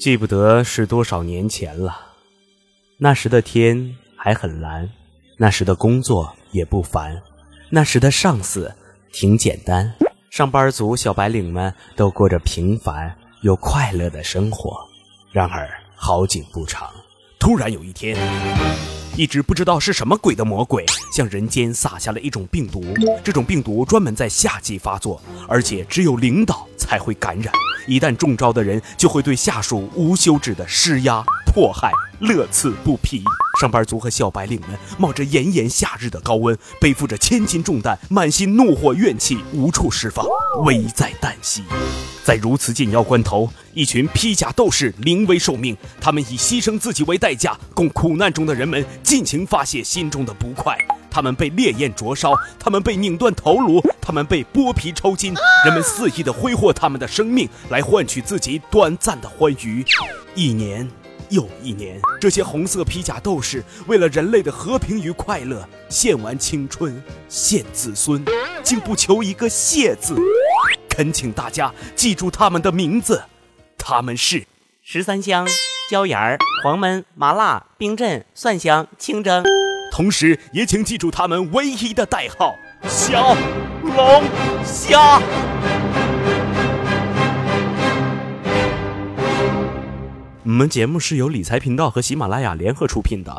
记不得是多少年前了，那时的天还很蓝，那时的工作也不烦，那时的上司挺简单，上班族小白领们都过着平凡又快乐的生活。然而好景不长，突然有一天，一只不知道是什么鬼的魔鬼向人间撒下了一种病毒，这种病毒专门在夏季发作，而且只有领导才会感染。一旦中招的人，就会对下属无休止的施压迫害，乐此不疲。上班族和小白领们冒着炎炎夏日的高温，背负着千斤重担，满心怒火怨气无处释放，危在旦夕。在如此紧要关头，一群披甲斗士临危受命，他们以牺牲自己为代价，供苦难中的人们尽情发泄心中的不快。他们被烈焰灼烧，他们被拧断头颅，他们被剥皮抽筋，人们肆意的挥霍他们的生命来换取自己短暂的欢愉。一年又一年，这些红色披甲斗士为了人类的和平与快乐，献完青春，献子孙，竟不求一个谢字。恳请大家记住他们的名字，他们是十三香、椒盐儿、黄焖、麻辣、冰镇、蒜香、清蒸。同时，也请记住他们唯一的代号——小龙虾。我们节目是由理财频道和喜马拉雅联合出品的。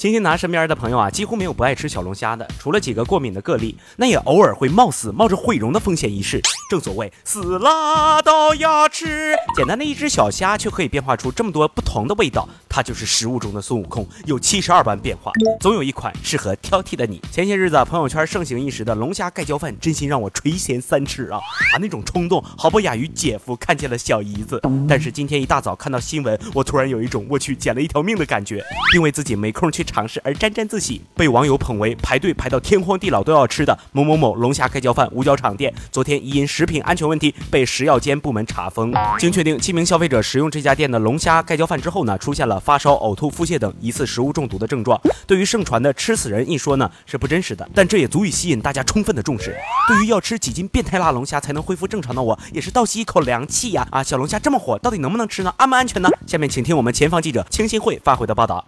欣欣拿身边的朋友啊，几乎没有不爱吃小龙虾的，除了几个过敏的个例，那也偶尔会冒死冒着毁容的风险一试。正所谓死了都要吃，简单的一只小虾却可以变化出这么多不同的味道，它就是食物中的孙悟空，有七十二般变化，总有一款适合挑剔的你。前些日子朋友圈盛行一时的龙虾盖浇饭，真心让我垂涎三尺啊！啊，那种冲动毫不亚于姐夫看见了小姨子。但是今天一大早看到新闻，我突然有一种我去捡了一条命的感觉，因为自己没空去。尝试而沾沾自喜，被网友捧为排队排到天荒地老都要吃的某某某龙虾盖浇饭五角场店。昨天因食品安全问题被食药监部门查封。经确定，七名消费者食用这家店的龙虾盖浇饭之后呢，出现了发烧、呕吐、腹泻等疑似食物中毒的症状。对于盛传的吃死人一说呢，是不真实的，但这也足以吸引大家充分的重视。对于要吃几斤变态辣龙虾才能恢复正常的我，也是倒吸一口凉气呀！啊，小龙虾这么火，到底能不能吃呢？安不安全呢？下面请听我们前方记者清新会发回的报道。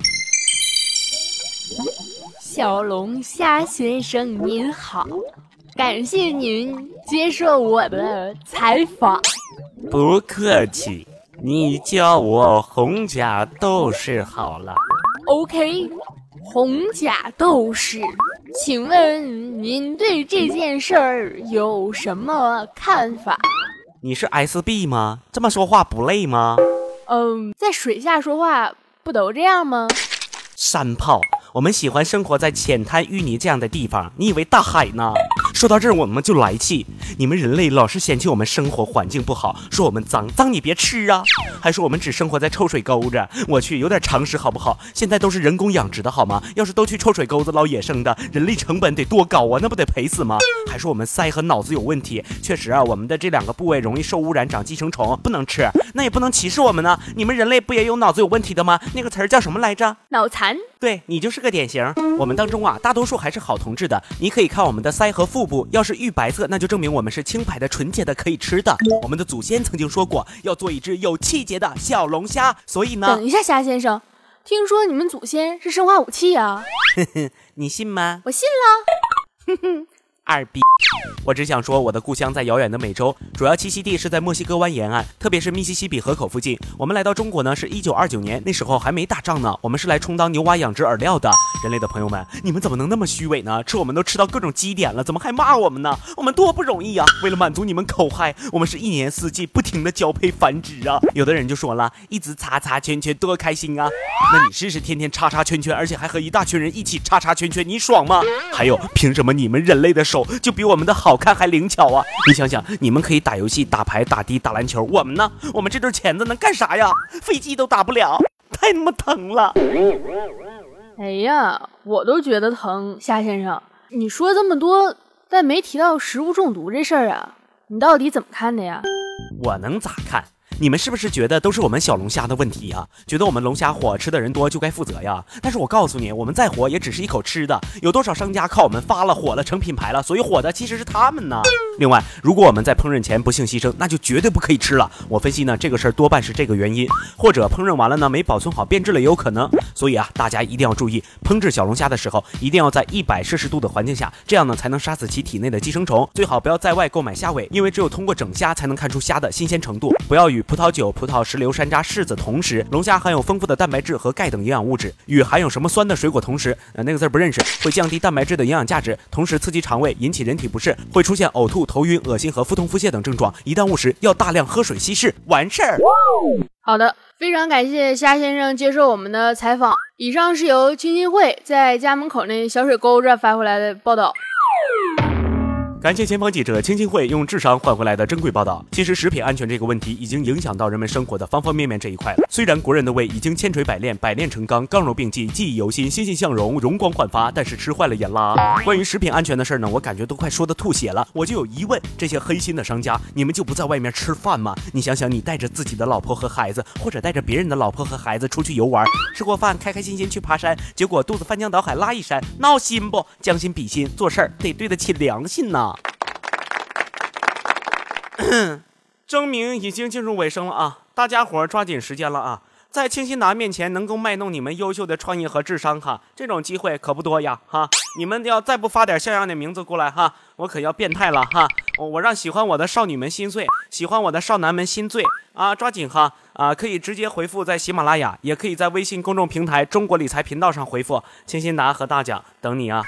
小龙虾先生您好，感谢您接受我的采访。不客气，你叫我红甲斗士好了。OK，红甲斗士，请问您对这件事儿有什么看法？你是 SB 吗？这么说话不累吗？嗯，在水下说话不都这样吗？山炮。我们喜欢生活在浅滩淤泥这样的地方，你以为大海呢？说到这儿，我们就来气。你们人类老是嫌弃我们生活环境不好，说我们脏，脏你别吃啊！还说我们只生活在臭水沟子，我去，有点常识好不好？现在都是人工养殖的好吗？要是都去臭水沟子捞野生的，人力成本得多高啊？那不得赔死吗？还说我们腮和脑子有问题，确实啊，我们的这两个部位容易受污染，长寄生虫，不能吃。那也不能歧视我们呢。你们人类不也有脑子有问题的吗？那个词儿叫什么来着？脑残。对你就是个典型。我们当中啊，大多数还是好同志的。你可以看我们的腮和腹部，要是玉白色，那就证明我们是清白的、纯洁的，可以吃的。我们的祖先曾经说过，要做一只有气节的小龙虾。所以呢，等一下，虾先生，听说你们祖先是生化武器啊？你信吗？我信了。哼哼。二逼，我只想说，我的故乡在遥远的美洲，主要栖息地是在墨西哥湾沿岸，特别是密西西比河口附近。我们来到中国呢，是一九二九年，那时候还没打仗呢。我们是来充当牛蛙养殖饵料的。人类的朋友们，你们怎么能那么虚伪呢？吃我们都吃到各种基点了，怎么还骂我们呢？我们多不容易啊！为了满足你们口嗨，我们是一年四季不停的交配繁殖啊。有的人就说了，一直叉叉圈圈多开心啊！那你试试天天叉叉圈圈，而且还和一大群人一起叉叉圈圈，你爽吗？还有，凭什么你们人类的？手就比我们的好看还灵巧啊！你想想，你们可以打游戏、打牌、打的、打篮球，我们呢？我们这对钳子能干啥呀？飞机都打不了，太他妈疼了！哎呀，我都觉得疼。夏先生，你说这么多，但没提到食物中毒这事儿啊？你到底怎么看的呀？我能咋看？你们是不是觉得都是我们小龙虾的问题呀？觉得我们龙虾火吃的人多就该负责呀？但是我告诉你，我们再火也只是一口吃的，有多少商家靠我们发了火了成品牌了，所以火的其实是他们呢。另外，如果我们在烹饪前不幸牺牲，那就绝对不可以吃了。我分析呢，这个事儿多半是这个原因，或者烹饪完了呢没保存好变质了也有可能。所以啊，大家一定要注意，烹制小龙虾的时候一定要在一百摄氏度的环境下，这样呢才能杀死其体内的寄生虫。最好不要在外购买虾尾，因为只有通过整虾才能看出虾的新鲜程度。不要与葡萄酒、葡萄、石榴、山楂、柿子同时。龙虾含有丰富的蛋白质和钙等营养物质，与含有什么酸的水果同时，呃那个字不认识，会降低蛋白质的营养价值，同时刺激肠胃，引起人体不适，会出现呕吐、头晕、恶心和腹痛、腹泻等症状。一旦误食，要大量喝水稀释，完事儿。好的，非常感谢虾先生接受我们的采访。以上是由青青会在家门口那小水沟这发回来的报道。感谢前方记者青青会用智商换回来的珍贵报道。其实食品安全这个问题已经影响到人们生活的方方面面这一块了。虽然国人的胃已经千锤百炼、百炼成钢、刚柔并济、记忆犹新、欣欣向荣、容光焕发，但是吃坏了眼啦。关于食品安全的事儿呢，我感觉都快说的吐血了。我就有疑问：这些黑心的商家，你们就不在外面吃饭吗？你想想，你带着自己的老婆和孩子，或者带着别人的老婆和孩子出去游玩，吃过饭，开开心心去爬山，结果肚子翻江倒海拉一山，闹心不？将心比心，做事儿得对得起良心呐。证明已经进入尾声了啊！大家伙抓紧时间了啊！在清新达面前能够卖弄你们优秀的创意和智商哈，这种机会可不多呀哈！你们要再不发点像样的名字过来哈，我可要变态了哈！我让喜欢我的少女们心碎，喜欢我的少男们心醉啊！抓紧哈啊！可以直接回复在喜马拉雅，也可以在微信公众平台中国理财频道上回复清新达和大奖等你啊！